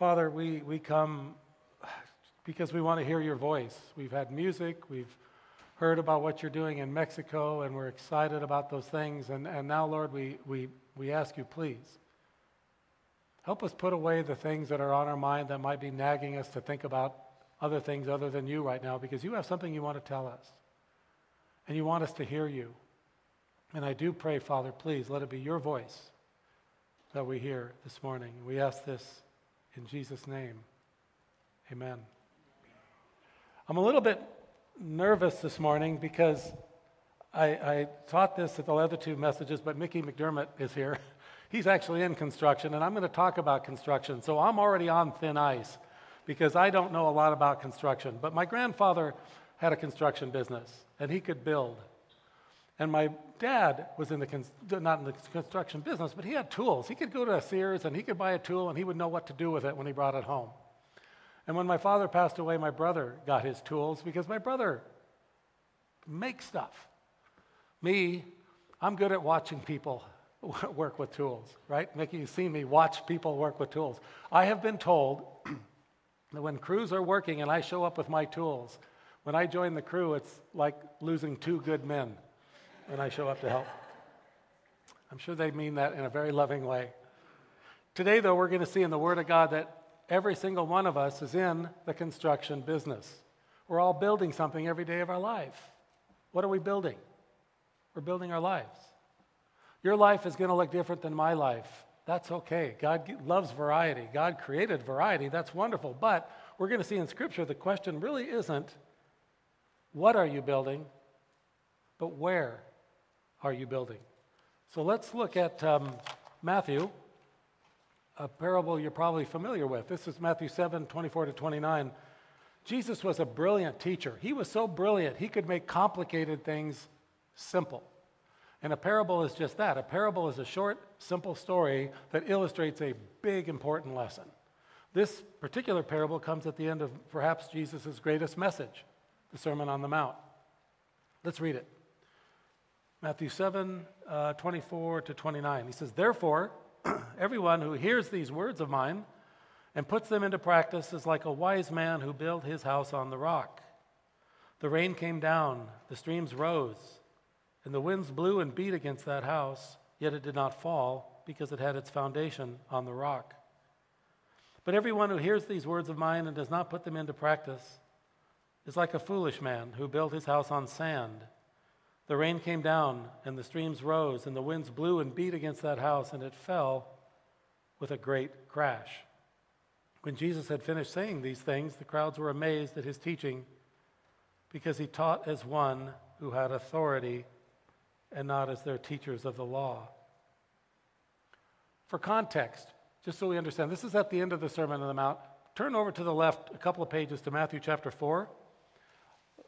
Father, we, we come because we want to hear your voice. We've had music, we've heard about what you're doing in Mexico, and we're excited about those things. And, and now, Lord, we, we, we ask you, please, help us put away the things that are on our mind that might be nagging us to think about other things other than you right now, because you have something you want to tell us. And you want us to hear you. And I do pray, Father, please let it be your voice that we hear this morning. We ask this in Jesus' name, amen. I'm a little bit nervous this morning because I, I, taught this at the other two messages, but Mickey McDermott is here. He's actually in construction, and I'm going to talk about construction. So I'm already on thin ice because I don't know a lot about construction. But my grandfather had a construction business, and he could build. And my dad was in the not in the construction business, but he had tools. He could go to a Sears and he could buy a tool and he would know what to do with it when he brought it home. And when my father passed away, my brother got his tools because my brother makes stuff. Me, I'm good at watching people work with tools, right? Mickey, you've seen me watch people work with tools. I have been told that when crews are working and I show up with my tools, when I join the crew, it's like losing two good men when I show up to help. I'm sure they mean that in a very loving way. Today, though, we're going to see in the Word of God that every single one of us is in the construction business. We're all building something every day of our life. What are we building? We're building our lives. Your life is going to look different than my life. That's okay. God loves variety. God created variety. That's wonderful. But we're going to see in Scripture the question really isn't what are you building, but where are you building? So let's look at um, Matthew, a parable you're probably familiar with. This is Matthew 7 24 to 29. Jesus was a brilliant teacher. He was so brilliant, he could make complicated things simple. And a parable is just that. A parable is a short, simple story that illustrates a big, important lesson. This particular parable comes at the end of perhaps Jesus' greatest message, the Sermon on the Mount. Let's read it. Matthew 7, uh, 24 to 29. He says, Therefore, everyone who hears these words of mine and puts them into practice is like a wise man who built his house on the rock. The rain came down, the streams rose, and the winds blew and beat against that house, yet it did not fall because it had its foundation on the rock. But everyone who hears these words of mine and does not put them into practice is like a foolish man who built his house on sand. The rain came down, and the streams rose, and the winds blew and beat against that house, and it fell with a great crash. When Jesus had finished saying these things, the crowds were amazed at his teaching because he taught as one who had authority and not as their teachers of the law. For context, just so we understand, this is at the end of the Sermon on the Mount. Turn over to the left a couple of pages to Matthew chapter 4.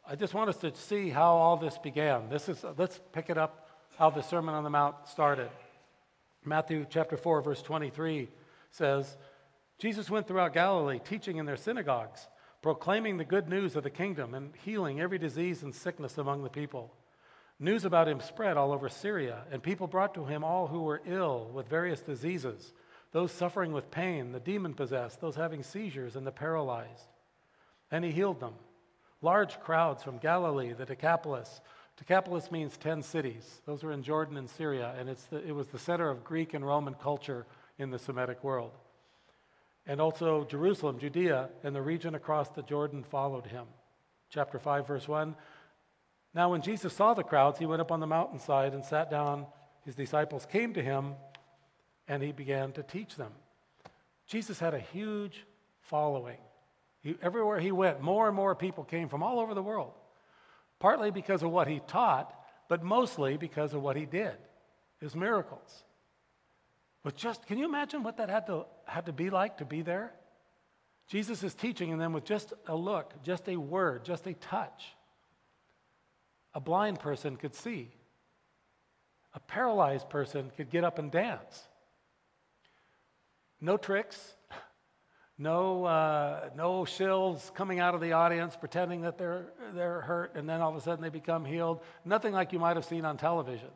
I just want us to see how all this began. This is, let's pick it up how the Sermon on the Mount started. Matthew chapter 4, verse 23 says, Jesus went throughout Galilee, teaching in their synagogues, proclaiming the good news of the kingdom, and healing every disease and sickness among the people. News about him spread all over Syria, and people brought to him all who were ill with various diseases those suffering with pain, the demon possessed, those having seizures, and the paralyzed. And he healed them. Large crowds from Galilee, the Decapolis. Decapolis means 10 cities. Those are in Jordan and Syria, and the, it was the center of Greek and Roman culture in the Semitic world. And also Jerusalem, Judea, and the region across the Jordan followed him. Chapter 5, verse 1. Now, when Jesus saw the crowds, he went up on the mountainside and sat down. His disciples came to him, and he began to teach them. Jesus had a huge following. He, everywhere he went, more and more people came from all over the world, partly because of what he taught, but mostly because of what he did, his miracles. But just, can you imagine what that had to, had to be like to be there? Jesus is teaching, and then with just a look, just a word, just a touch, a blind person could see. A paralyzed person could get up and dance. No tricks, no, uh, no shills coming out of the audience pretending that they're, they're hurt and then all of a sudden they become healed. Nothing like you might have seen on television.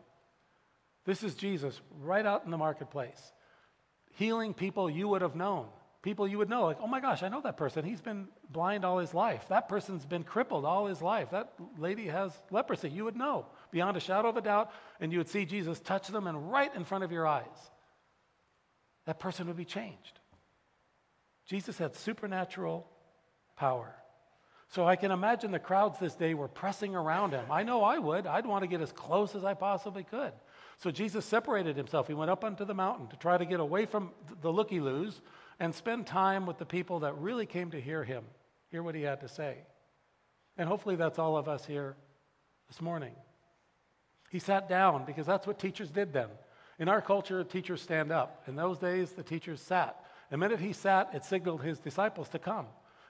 This is Jesus right out in the marketplace, healing people you would have known, people you would know, like, oh my gosh, I know that person. He's been blind all his life. That person's been crippled all his life. That lady has leprosy. You would know beyond a shadow of a doubt, and you would see Jesus touch them, and right in front of your eyes, that person would be changed. Jesus had supernatural power. So I can imagine the crowds this day were pressing around him. I know I would. I'd want to get as close as I possibly could. So Jesus separated himself. He went up onto the mountain to try to get away from the looky loos and spend time with the people that really came to hear him, hear what he had to say. And hopefully that's all of us here this morning. He sat down because that's what teachers did then. In our culture, teachers stand up. In those days, the teachers sat. The minute he sat, it signaled his disciples to come,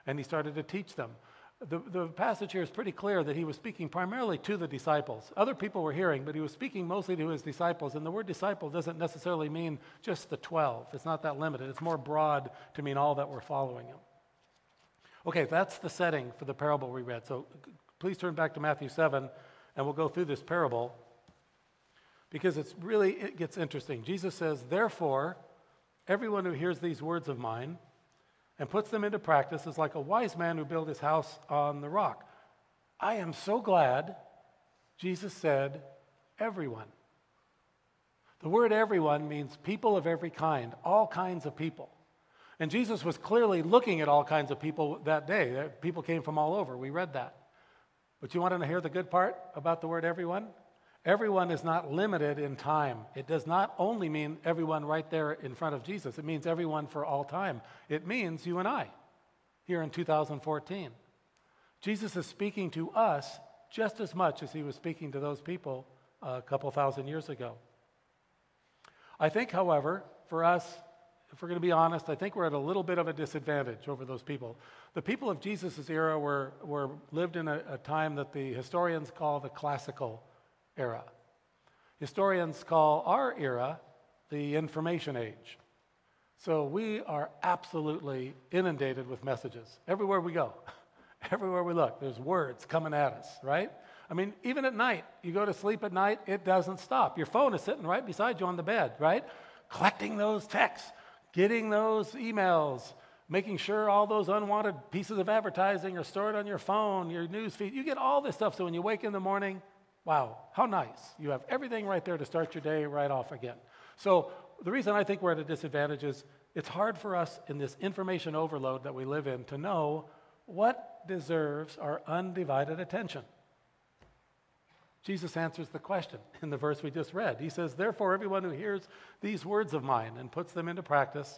and he started to teach them. The, the passage here is pretty clear that he was speaking primarily to the disciples. Other people were hearing, but he was speaking mostly to his disciples. And the word disciple doesn't necessarily mean just the 12, it's not that limited. It's more broad to mean all that were following him. Okay, that's the setting for the parable we read. So please turn back to Matthew 7, and we'll go through this parable because it's really, it gets interesting. Jesus says, Therefore, everyone who hears these words of mine, and puts them into practice is like a wise man who built his house on the rock. I am so glad Jesus said, everyone. The word everyone means people of every kind, all kinds of people. And Jesus was clearly looking at all kinds of people that day. People came from all over. We read that. But you want to hear the good part about the word everyone? Everyone is not limited in time. It does not only mean everyone right there in front of Jesus, it means everyone for all time. It means you and I here in 2014. Jesus is speaking to us just as much as he was speaking to those people a couple thousand years ago. I think, however, for us, if we're going to be honest, I think we're at a little bit of a disadvantage over those people. The people of Jesus' era were, were lived in a, a time that the historians call the classical era. Historians call our era the information age. So we are absolutely inundated with messages everywhere we go, everywhere we look. There's words coming at us, right? I mean, even at night, you go to sleep at night, it doesn't stop. Your phone is sitting right beside you on the bed, right? Collecting those texts, getting those emails, making sure all those unwanted pieces of advertising are stored on your phone, your news feed. You get all this stuff. So when you wake in the morning, Wow, how nice. You have everything right there to start your day right off again. So, the reason I think we're at a disadvantage is it's hard for us in this information overload that we live in to know what deserves our undivided attention. Jesus answers the question in the verse we just read. He says, Therefore, everyone who hears these words of mine and puts them into practice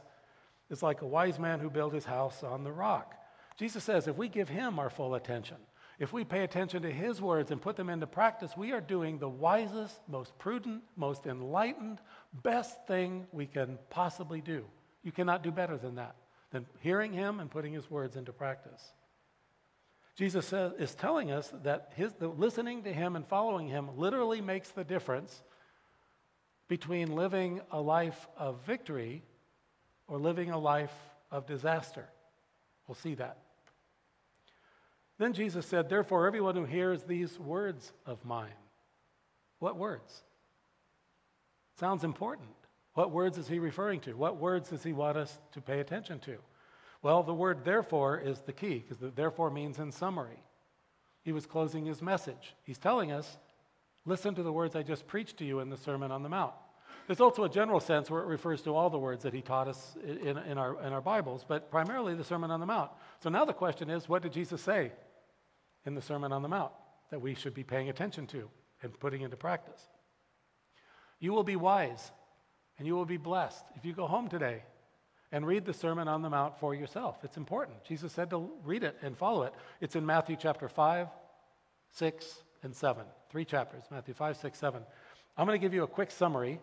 is like a wise man who built his house on the rock. Jesus says, if we give him our full attention, if we pay attention to his words and put them into practice, we are doing the wisest, most prudent, most enlightened, best thing we can possibly do. You cannot do better than that, than hearing him and putting his words into practice. Jesus says, is telling us that his, listening to him and following him literally makes the difference between living a life of victory or living a life of disaster. We'll see that. Then Jesus said, Therefore, everyone who hears these words of mine. What words? Sounds important. What words is he referring to? What words does he want us to pay attention to? Well, the word therefore is the key because the therefore means in summary. He was closing his message. He's telling us, listen to the words I just preached to you in the Sermon on the Mount. There's also a general sense where it refers to all the words that he taught us in, in, our, in our Bibles, but primarily the Sermon on the Mount. So now the question is, what did Jesus say in the Sermon on the Mount that we should be paying attention to and putting into practice. You will be wise and you will be blessed if you go home today and read the Sermon on the Mount for yourself. It's important. Jesus said to read it and follow it. It's in Matthew chapter 5, 6, and 7. Three chapters Matthew 5, 6, 7. I'm going to give you a quick summary.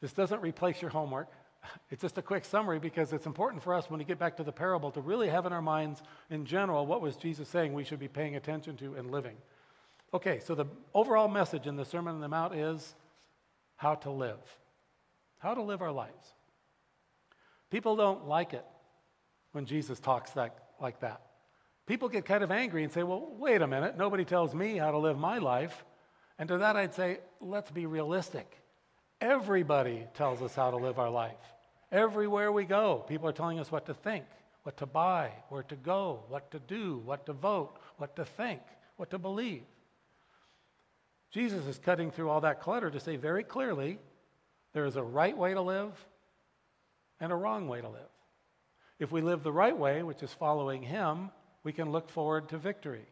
This doesn't replace your homework. It's just a quick summary because it's important for us when we get back to the parable to really have in our minds, in general, what was Jesus saying we should be paying attention to and living. Okay, so the overall message in the Sermon on the Mount is how to live. How to live our lives. People don't like it when Jesus talks that, like that. People get kind of angry and say, well, wait a minute, nobody tells me how to live my life. And to that I'd say, let's be realistic. Everybody tells us how to live our life. Everywhere we go, people are telling us what to think, what to buy, where to go, what to do, what to vote, what to think, what to believe. Jesus is cutting through all that clutter to say very clearly there is a right way to live and a wrong way to live. If we live the right way, which is following Him, we can look forward to victory.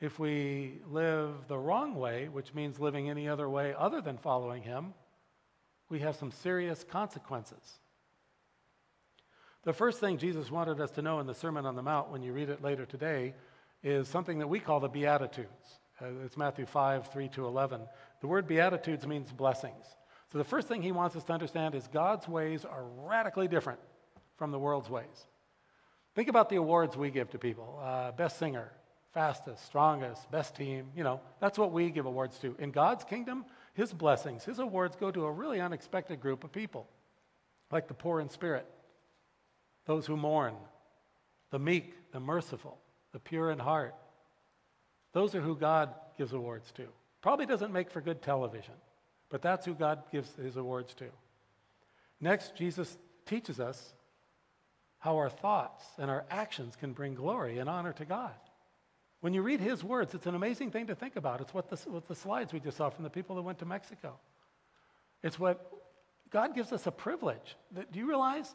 If we live the wrong way, which means living any other way other than following Him, we have some serious consequences. The first thing Jesus wanted us to know in the Sermon on the Mount, when you read it later today, is something that we call the Beatitudes. Uh, it's Matthew 5, 3 to 11. The word Beatitudes means blessings. So the first thing he wants us to understand is God's ways are radically different from the world's ways. Think about the awards we give to people uh, best singer, fastest, strongest, best team. You know, that's what we give awards to. In God's kingdom, his blessings, his awards go to a really unexpected group of people, like the poor in spirit, those who mourn, the meek, the merciful, the pure in heart. Those are who God gives awards to. Probably doesn't make for good television, but that's who God gives his awards to. Next, Jesus teaches us how our thoughts and our actions can bring glory and honor to God. When you read his words, it's an amazing thing to think about. It's what the, what the slides we just saw from the people that went to Mexico. It's what God gives us a privilege. That, do you realize,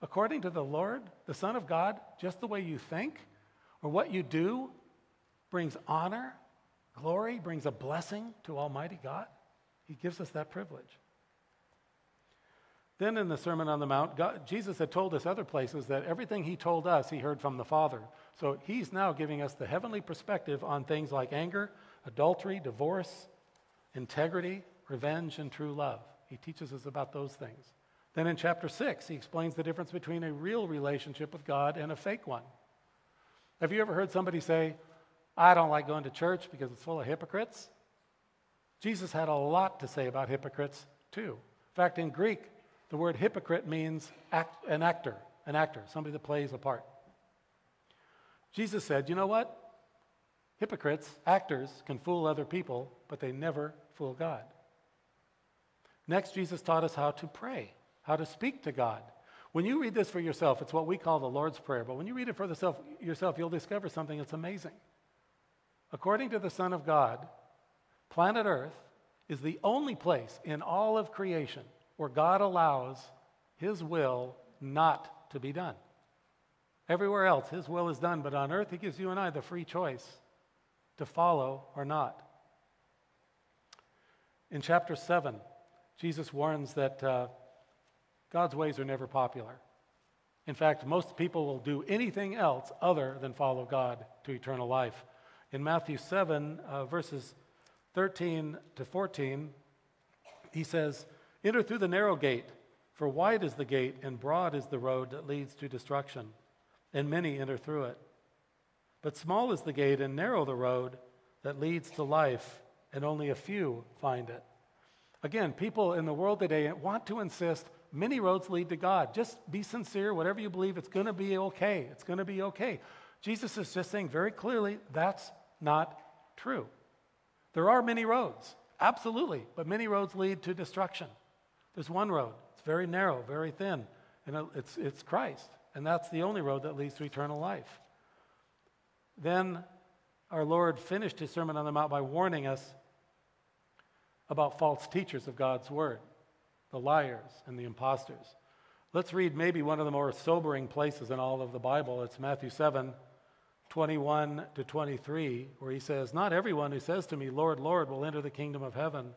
according to the Lord, the Son of God, just the way you think or what you do brings honor, glory, brings a blessing to Almighty God? He gives us that privilege. Then in the Sermon on the Mount, God, Jesus had told us other places that everything he told us, he heard from the Father. So he's now giving us the heavenly perspective on things like anger, adultery, divorce, integrity, revenge, and true love. He teaches us about those things. Then in chapter 6, he explains the difference between a real relationship with God and a fake one. Have you ever heard somebody say, I don't like going to church because it's full of hypocrites? Jesus had a lot to say about hypocrites, too. In fact, in Greek, the word hypocrite means act, an actor, an actor, somebody that plays a part. Jesus said, You know what? Hypocrites, actors, can fool other people, but they never fool God. Next, Jesus taught us how to pray, how to speak to God. When you read this for yourself, it's what we call the Lord's Prayer, but when you read it for yourself, you'll discover something that's amazing. According to the Son of God, planet Earth is the only place in all of creation where God allows His will not to be done. Everywhere else, His will is done, but on earth, He gives you and I the free choice to follow or not. In chapter 7, Jesus warns that uh, God's ways are never popular. In fact, most people will do anything else other than follow God to eternal life. In Matthew 7, uh, verses 13 to 14, he says, Enter through the narrow gate, for wide is the gate and broad is the road that leads to destruction, and many enter through it. But small is the gate and narrow the road that leads to life, and only a few find it. Again, people in the world today want to insist many roads lead to God. Just be sincere, whatever you believe, it's going to be okay. It's going to be okay. Jesus is just saying very clearly that's not true. There are many roads, absolutely, but many roads lead to destruction. There's one road. It's very narrow, very thin, and it's, it's Christ. And that's the only road that leads to eternal life. Then our Lord finished his Sermon on the Mount by warning us about false teachers of God's word, the liars and the imposters. Let's read maybe one of the more sobering places in all of the Bible. It's Matthew 7 21 to 23, where he says, Not everyone who says to me, Lord, Lord, will enter the kingdom of heaven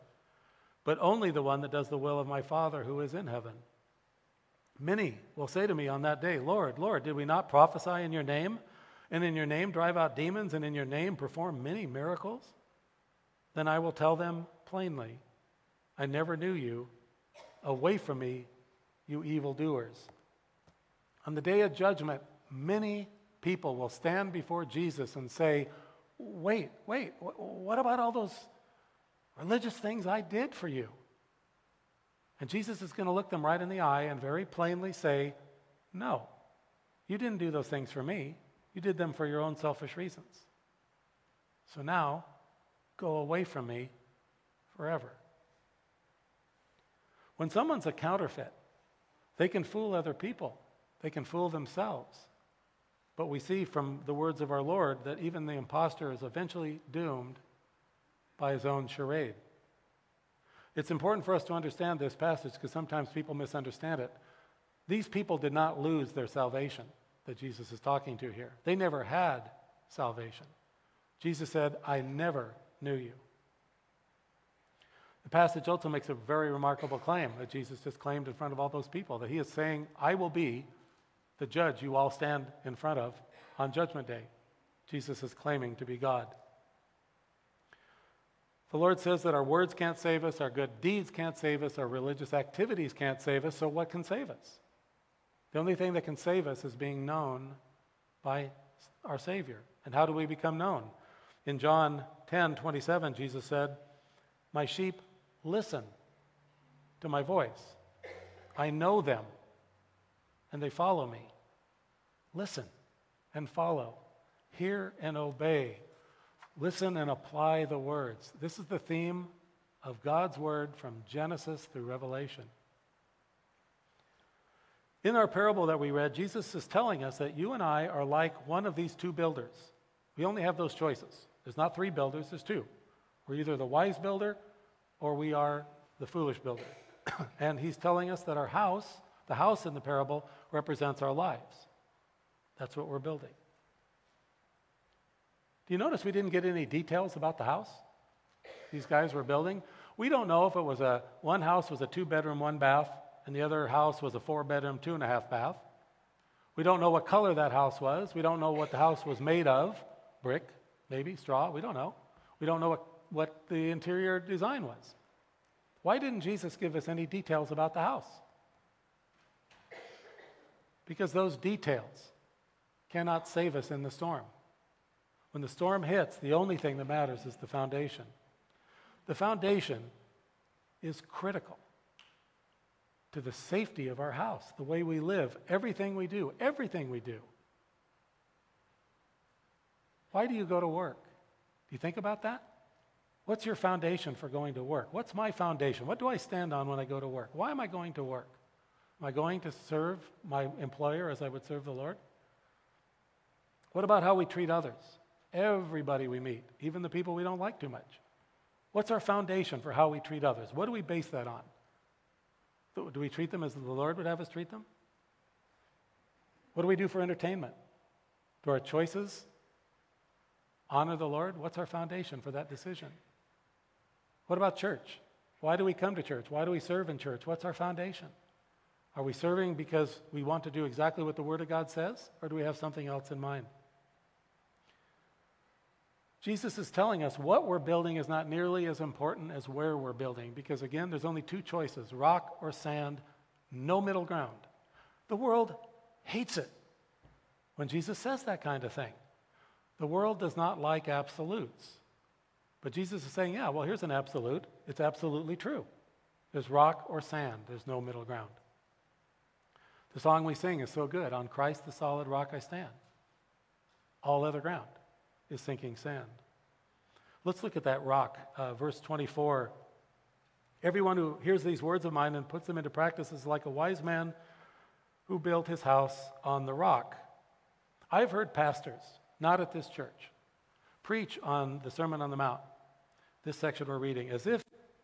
but only the one that does the will of my Father who is in heaven. Many will say to me on that day, Lord, Lord, did we not prophesy in your name, and in your name drive out demons, and in your name perform many miracles? Then I will tell them plainly, I never knew you. Away from me, you evildoers. On the day of judgment, many people will stand before Jesus and say, Wait, wait, what about all those religious things I did for you. And Jesus is going to look them right in the eye and very plainly say, No, you didn't do those things for me. You did them for your own selfish reasons. So now, go away from me forever. When someone's a counterfeit, They can fool other people, they can fool themselves. But we see from the words of our Lord that even the impostor is eventually doomed by his own charade. It's important for us to understand this passage because sometimes people misunderstand it. These people did not lose their salvation that Jesus is talking to here. They never had salvation. Jesus said, I never knew you. The passage also makes a very remarkable claim that Jesus just claimed in front of all those people that he is saying, I will be the judge you all stand in front of on Judgment Day. Jesus is claiming to be God. The Lord says that our words can't save us, our good deeds can't save us, our religious activities can't save us, so what can save us? The only thing that can save us is being known by our Savior. And how do we become known? In John 10 27, Jesus said, My sheep listen to my voice. I know them, and they follow me. Listen and follow. Hear and obey. Listen and apply the words. This is the theme of God's word from Genesis through Revelation. In our parable that we read, Jesus is telling us that you and I are like one of these two builders. We only have those choices. There's not three builders, there's two. We're either the wise builder or we are the foolish builder. and he's telling us that our house, the house in the parable, represents our lives. That's what we're building. Do you notice we didn't get any details about the house these guys were building? We don't know if it was a one house was a two bedroom, one bath, and the other house was a four bedroom, two and a half bath. We don't know what color that house was. We don't know what the house was made of brick, maybe, straw. We don't know. We don't know what, what the interior design was. Why didn't Jesus give us any details about the house? Because those details cannot save us in the storm. When the storm hits, the only thing that matters is the foundation. The foundation is critical to the safety of our house, the way we live, everything we do, everything we do. Why do you go to work? Do you think about that? What's your foundation for going to work? What's my foundation? What do I stand on when I go to work? Why am I going to work? Am I going to serve my employer as I would serve the Lord? What about how we treat others? Everybody we meet, even the people we don't like too much. What's our foundation for how we treat others? What do we base that on? Do we treat them as the Lord would have us treat them? What do we do for entertainment? Do our choices honor the Lord? What's our foundation for that decision? What about church? Why do we come to church? Why do we serve in church? What's our foundation? Are we serving because we want to do exactly what the Word of God says, or do we have something else in mind? Jesus is telling us what we're building is not nearly as important as where we're building because, again, there's only two choices rock or sand, no middle ground. The world hates it when Jesus says that kind of thing. The world does not like absolutes. But Jesus is saying, yeah, well, here's an absolute. It's absolutely true. There's rock or sand, there's no middle ground. The song we sing is so good On Christ the solid rock I stand. All other ground is sinking sand. Let's look at that rock, uh, verse 24. Everyone who hears these words of mine and puts them into practice is like a wise man who built his house on the rock. I've heard pastors, not at this church, preach on the Sermon on the Mount, this section we're reading, as if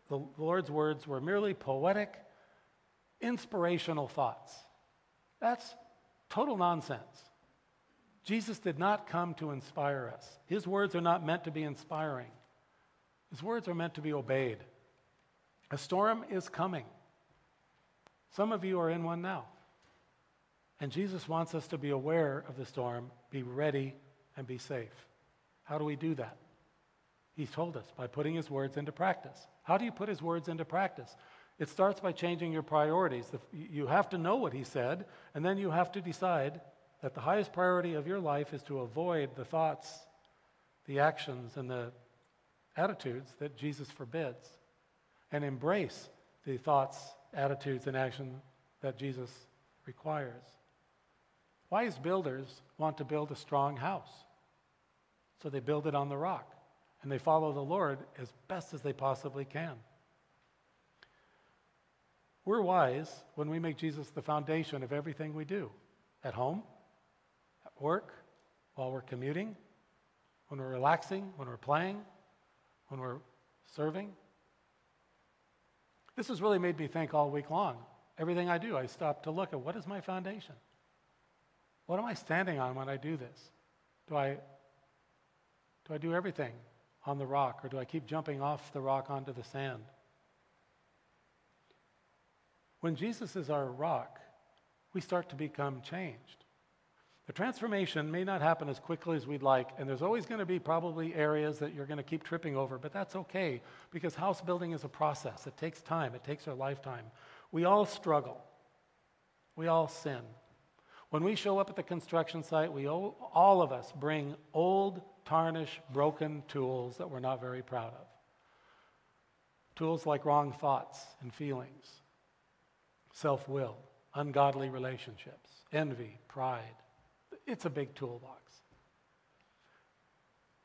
the Lord's words were merely poetic, inspirational thoughts. That's total nonsense. Jesus did not come to inspire us. His words are not meant to be inspiring, His words are meant to be obeyed. A storm is coming. Some of you are in one now. And Jesus wants us to be aware of the storm, be ready, and be safe. How do we do that? He's told us by putting his words into practice. How do you put his words into practice? It starts by changing your priorities. You have to know what he said, and then you have to decide that the highest priority of your life is to avoid the thoughts, the actions, and the attitudes that Jesus forbids, and embrace the thoughts, attitudes, and action that Jesus requires. Wise builders want to build a strong house, so they build it on the rock, and they follow the Lord as best as they possibly can. We're wise when we make Jesus the foundation of everything we do at home, at work, while we're commuting, when we're relaxing, when we're playing, when we're serving. This has really made me think all week long. Everything I do, I stop to look at what is my foundation? What am I standing on when I do this? Do I, do I do everything on the rock, or do I keep jumping off the rock onto the sand? When Jesus is our rock, we start to become changed. The transformation may not happen as quickly as we'd like, and there's always going to be probably areas that you're going to keep tripping over, but that's okay because house building is a process. It takes time, it takes our lifetime. We all struggle, we all sin. When we show up at the construction site, we all of us bring old, tarnished, broken tools that we're not very proud of. Tools like wrong thoughts and feelings self will, ungodly relationships, envy, pride. It's a big toolbox.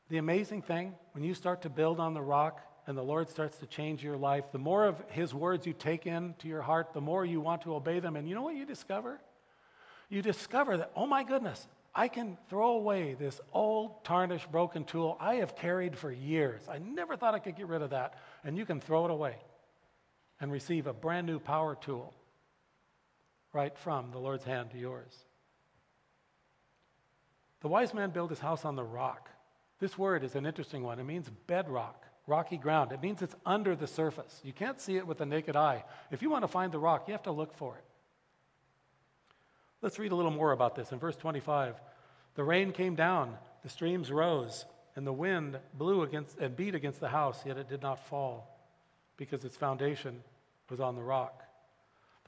The amazing thing, when you start to build on the rock and the Lord starts to change your life, the more of His words you take into your heart, the more you want to obey them. And you know what you discover? You discover that, oh my goodness, I can throw away this old, tarnished, broken tool I have carried for years. I never thought I could get rid of that. And you can throw it away and receive a brand new power tool right from the Lord's hand to yours. The wise man built his house on the rock. This word is an interesting one. It means bedrock, rocky ground. It means it's under the surface. You can't see it with the naked eye. If you want to find the rock, you have to look for it. Let's read a little more about this. In verse 25, the rain came down, the streams rose, and the wind blew against and beat against the house, yet it did not fall, because its foundation was on the rock.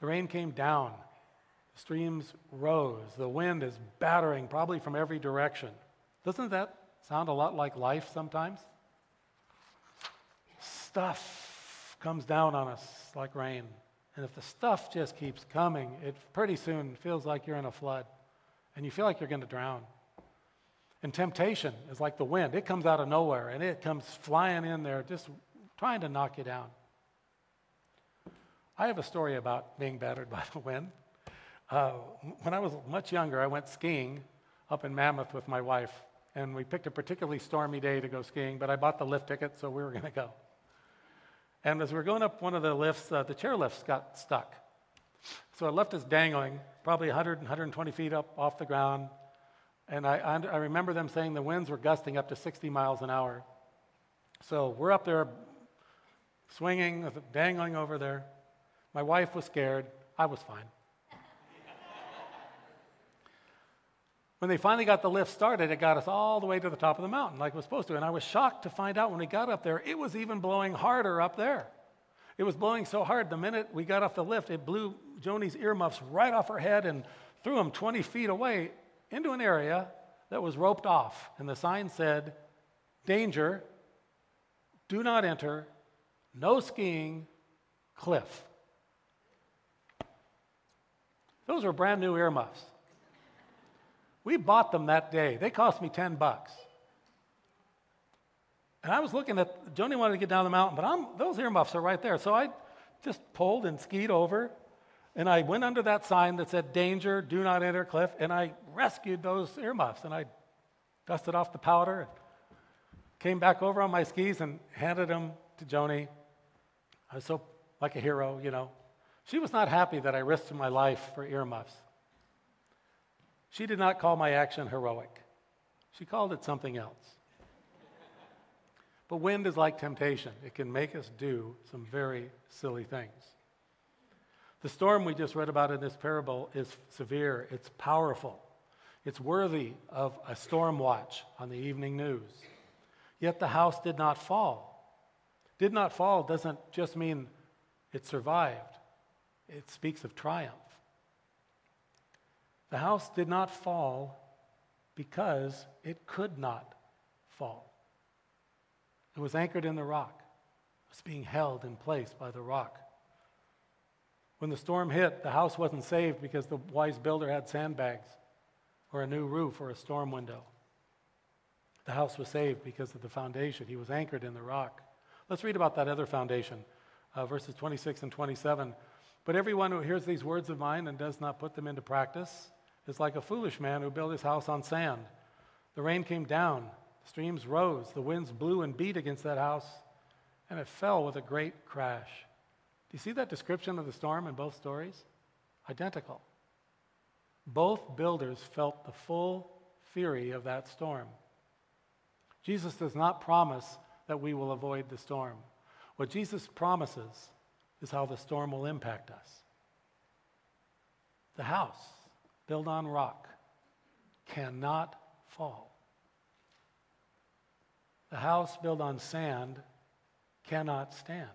The rain came down, Streams rose. The wind is battering, probably from every direction. Doesn't that sound a lot like life sometimes? Stuff comes down on us like rain. And if the stuff just keeps coming, it pretty soon feels like you're in a flood and you feel like you're going to drown. And temptation is like the wind. It comes out of nowhere and it comes flying in there, just trying to knock you down. I have a story about being battered by the wind. Uh, when I was much younger, I went skiing up in Mammoth with my wife, and we picked a particularly stormy day to go skiing, but I bought the lift ticket, so we were going to go. And as we were going up one of the lifts, uh, the chairlifts got stuck. So it left us dangling, probably 100, and 120 feet up off the ground. And I, I remember them saying the winds were gusting up to 60 miles an hour. So we're up there swinging, dangling over there. My wife was scared. I was fine. When they finally got the lift started, it got us all the way to the top of the mountain like it was supposed to. And I was shocked to find out when we got up there, it was even blowing harder up there. It was blowing so hard, the minute we got off the lift, it blew Joni's earmuffs right off her head and threw them 20 feet away into an area that was roped off. And the sign said, Danger, do not enter, no skiing, cliff. Those were brand new earmuffs. We bought them that day. They cost me 10 bucks. And I was looking at, Joni wanted to get down the mountain, but I'm, those earmuffs are right there. So I just pulled and skied over, and I went under that sign that said, Danger, do not enter cliff, and I rescued those earmuffs. And I dusted off the powder, and came back over on my skis and handed them to Joni. I was so like a hero, you know. She was not happy that I risked my life for earmuffs. She did not call my action heroic, she called it something else. But wind is like temptation, it can make us do some very silly things. The storm we just read about in this parable is severe, it's powerful, it's worthy of a storm watch on the evening news. Yet the house did not fall. Did not fall doesn't just mean it survived, it speaks of triumph. The house did not fall because it could not fall. It was anchored in the rock, it was being held in place by the rock. When the storm hit, the house wasn't saved because the wise builder had sandbags or a new roof or a storm window. The house was saved because of the foundation. He was anchored in the rock. Let's read about that other foundation, uh, verses 26 and 27. But everyone who hears these words of mine and does not put them into practice is like a foolish man who built his house on sand. The rain came down, the streams rose, the winds blew and beat against that house, and it fell with a great crash. Do you see that description of the storm in both stories? Identical. Both builders felt the full fury of that storm. Jesus does not promise that we will avoid the storm. What Jesus promises is how the storm will impact us. The house built on rock cannot fall. The house built on sand cannot stand.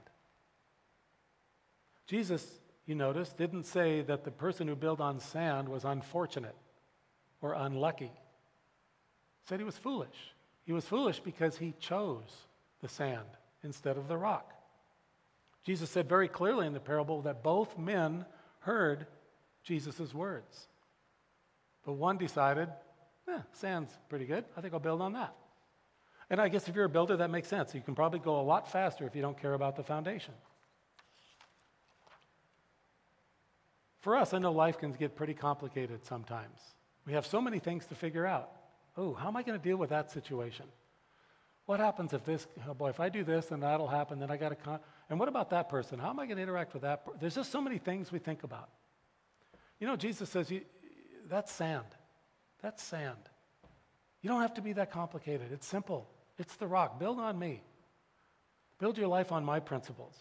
Jesus, you notice, didn't say that the person who built on sand was unfortunate or unlucky. He said he was foolish. He was foolish because he chose the sand instead of the rock. Jesus said very clearly in the parable that both men heard Jesus' words. But one decided, eh, sand's pretty good. I think I'll build on that. And I guess if you're a builder, that makes sense. You can probably go a lot faster if you don't care about the foundation. For us, I know life can get pretty complicated sometimes. We have so many things to figure out. Oh, how am I going to deal with that situation? What happens if this, oh boy, if I do this, then that'll happen, then I got to, con- and what about that person? How am I going to interact with that? Per-? There's just so many things we think about. You know, Jesus says, that's sand. That's sand. You don't have to be that complicated. It's simple. It's the rock. Build on me. Build your life on my principles.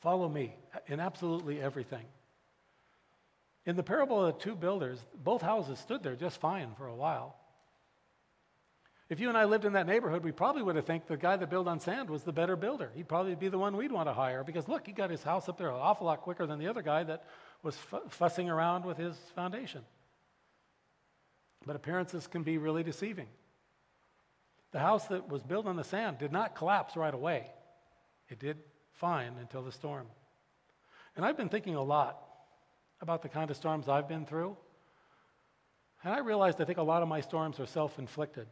Follow me in absolutely everything. In the parable of the two builders, both houses stood there just fine for a while. If you and I lived in that neighborhood, we probably would have think the guy that built on sand was the better builder. He'd probably be the one we'd want to hire because look, he got his house up there an awful lot quicker than the other guy that was fussing around with his foundation. But appearances can be really deceiving. The house that was built on the sand did not collapse right away. It did fine until the storm. And I've been thinking a lot about the kind of storms I've been through. And I realized I think a lot of my storms are self inflicted.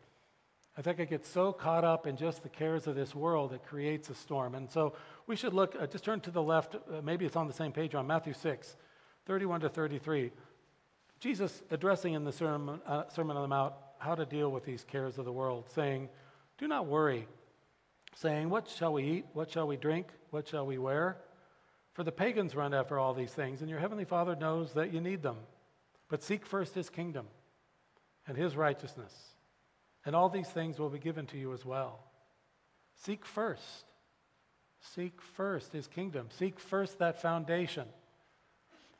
I think I get so caught up in just the cares of this world that creates a storm. And so we should look, uh, just turn to the left, uh, maybe it's on the same page on Matthew 6, 31 to 33. Jesus addressing in the Sermon, uh, Sermon on the Mount how to deal with these cares of the world, saying, Do not worry, saying, What shall we eat? What shall we drink? What shall we wear? For the pagans run after all these things, and your heavenly Father knows that you need them. But seek first his kingdom and his righteousness and all these things will be given to you as well. Seek first. Seek first his kingdom. Seek first that foundation.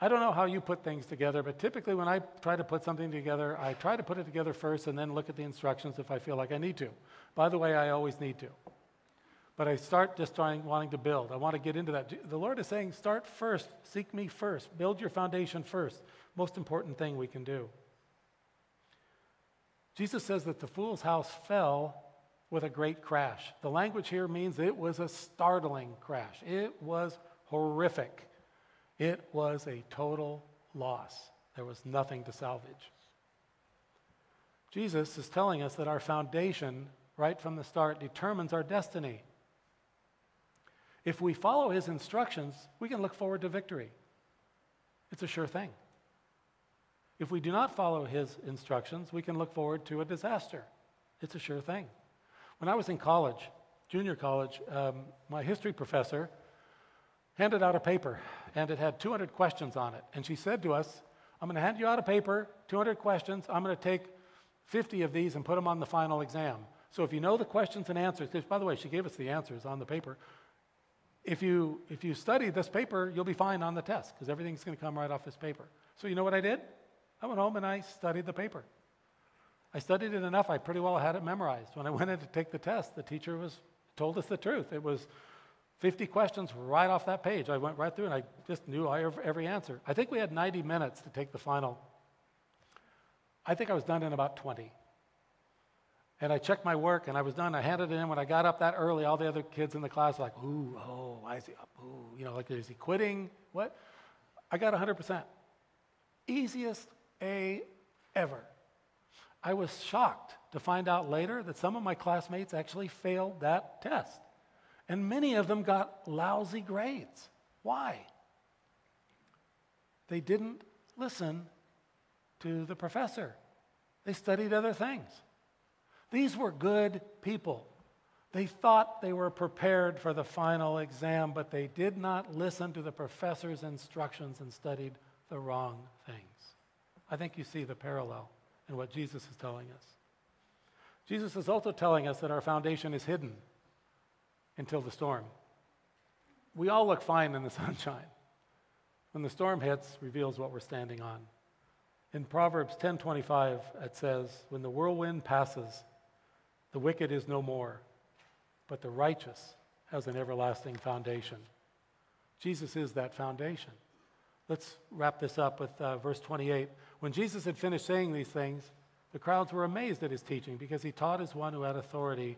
I don't know how you put things together, but typically when I try to put something together, I try to put it together first and then look at the instructions if I feel like I need to. By the way, I always need to. But I start just trying, wanting to build. I want to get into that. The Lord is saying, start first. Seek me first. Build your foundation first. Most important thing we can do. Jesus says that the fool's house fell with a great crash. The language here means it was a startling crash, it was horrific. It was a total loss. There was nothing to salvage. Jesus is telling us that our foundation, right from the start, determines our destiny. If we follow his instructions, we can look forward to victory. It's a sure thing. If we do not follow his instructions, we can look forward to a disaster. It's a sure thing. When I was in college, junior college, um, my history professor handed out a paper, and it had 200 questions on it. And she said to us, I'm going to hand you out a paper, 200 questions. I'm going to take 50 of these and put them on the final exam. So if you know the questions and answers, by the way, she gave us the answers on the paper. If you, if you study this paper, you'll be fine on the test because everything's going to come right off this paper. So you know what I did? I went home and I studied the paper. I studied it enough, I pretty well had it memorized. When I went in to take the test, the teacher was told us the truth. It was 50 questions right off that page. I went right through and I just knew every answer. I think we had 90 minutes to take the final. I think I was done in about 20. And I checked my work and I was done. I handed it in. When I got up that early, all the other kids in the class were like, ooh, oh, why is he up? Ooh, you know, like, is he quitting? What? I got 100%. Easiest a ever. I was shocked to find out later that some of my classmates actually failed that test. And many of them got lousy grades. Why? they didn't listen to the professor. They studied other things. These were good people. They thought they were prepared for the final exam, but they did not listen to the professor's instructions and studied the wrong things. I think you see the parallel in what Jesus is telling us. Jesus is also telling us that our foundation is hidden until the storm. We all look fine in the sunshine. When the storm hits, reveals what we're standing on. In Proverbs 10:25 it says, "When the whirlwind passes, the wicked is no more, but the righteous has an everlasting foundation." Jesus is that foundation. Let's wrap this up with uh, verse 28. When Jesus had finished saying these things, the crowds were amazed at his teaching because he taught as one who had authority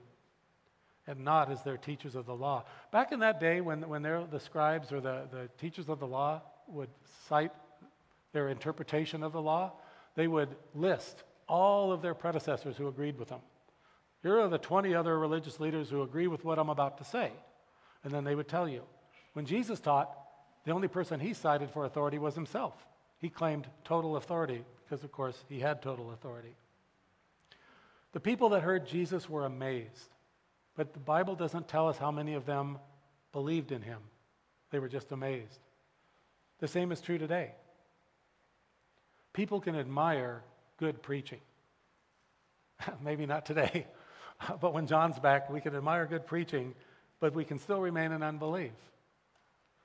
and not as their teachers of the law. Back in that day, when, when the scribes or the, the teachers of the law would cite their interpretation of the law, they would list all of their predecessors who agreed with them. Here are the 20 other religious leaders who agree with what I'm about to say. And then they would tell you. When Jesus taught, the only person he cited for authority was himself. He claimed total authority because, of course, he had total authority. The people that heard Jesus were amazed, but the Bible doesn't tell us how many of them believed in him. They were just amazed. The same is true today. People can admire good preaching. Maybe not today, but when John's back, we can admire good preaching, but we can still remain in unbelief.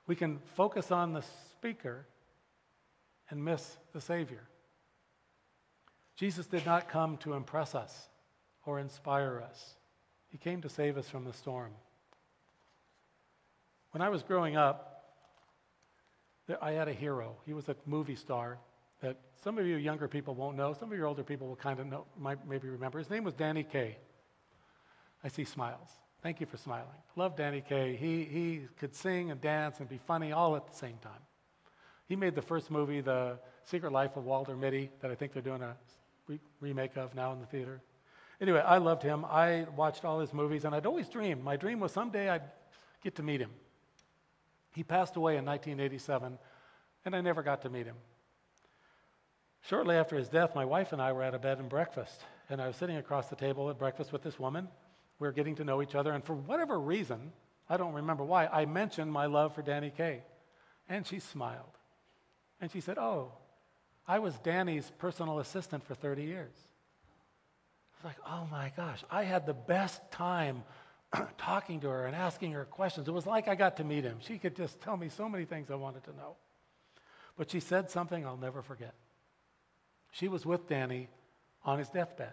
We can focus on the speaker and miss the Savior. Jesus did not come to impress us or inspire us, He came to save us from the storm. When I was growing up, I had a hero. He was a movie star that some of you younger people won't know. Some of your older people will kind of know, might maybe remember. His name was Danny Kaye. I see smiles. Thank you for smiling. Love Danny Kaye. He, he could sing and dance and be funny all at the same time. He made the first movie, The Secret Life of Walter Mitty, that I think they're doing a re- remake of now in the theater. Anyway, I loved him. I watched all his movies, and I'd always dreamed. My dream was someday I'd get to meet him. He passed away in 1987, and I never got to meet him. Shortly after his death, my wife and I were at a bed and breakfast, and I was sitting across the table at breakfast with this woman. We were getting to know each other, and for whatever reason, I don't remember why, I mentioned my love for Danny Kaye. And she smiled. And she said, Oh, I was Danny's personal assistant for 30 years. Was like, Oh my gosh, I had the best time talking to her and asking her questions. It was like I got to meet him. She could just tell me so many things I wanted to know. But she said something I'll never forget. She was with Danny on his deathbed.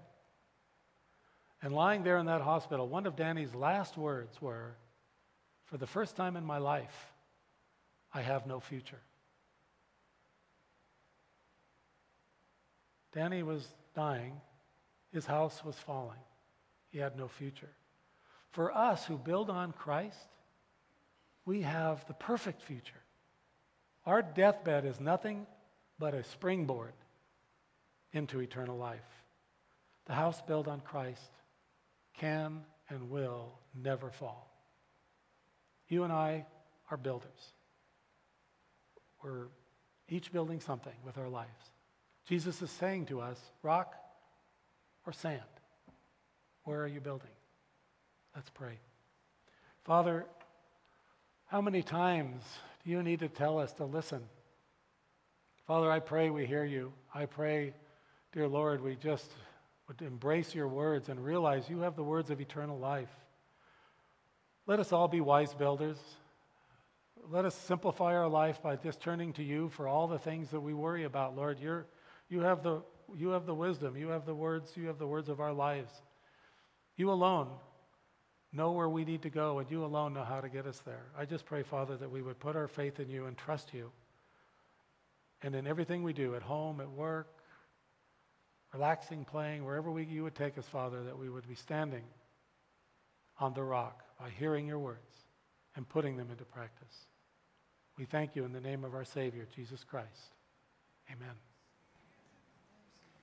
And lying there in that hospital, one of Danny's last words were, For the first time in my life, I have no future. Danny was dying, his house was falling, he had no future. For us who build on Christ, we have the perfect future. Our deathbed is nothing but a springboard into eternal life. The house built on Christ can and will never fall. You and I are builders. We're each building something with our lives. Jesus is saying to us, rock or sand? Where are you building? Let's pray. Father, how many times do you need to tell us to listen? Father, I pray we hear you. I pray Dear Lord, we just would embrace your words and realize you have the words of eternal life. Let us all be wise builders. Let us simplify our life by just turning to you for all the things that we worry about, Lord. You're, you, have the, you have the wisdom, you have the words, you have the words of our lives. You alone know where we need to go, and you alone know how to get us there. I just pray, Father, that we would put our faith in you and trust you. And in everything we do, at home, at work, relaxing, playing, wherever we, you would take us, Father, that we would be standing on the rock by hearing your words and putting them into practice. We thank you in the name of our Savior, Jesus Christ. Amen.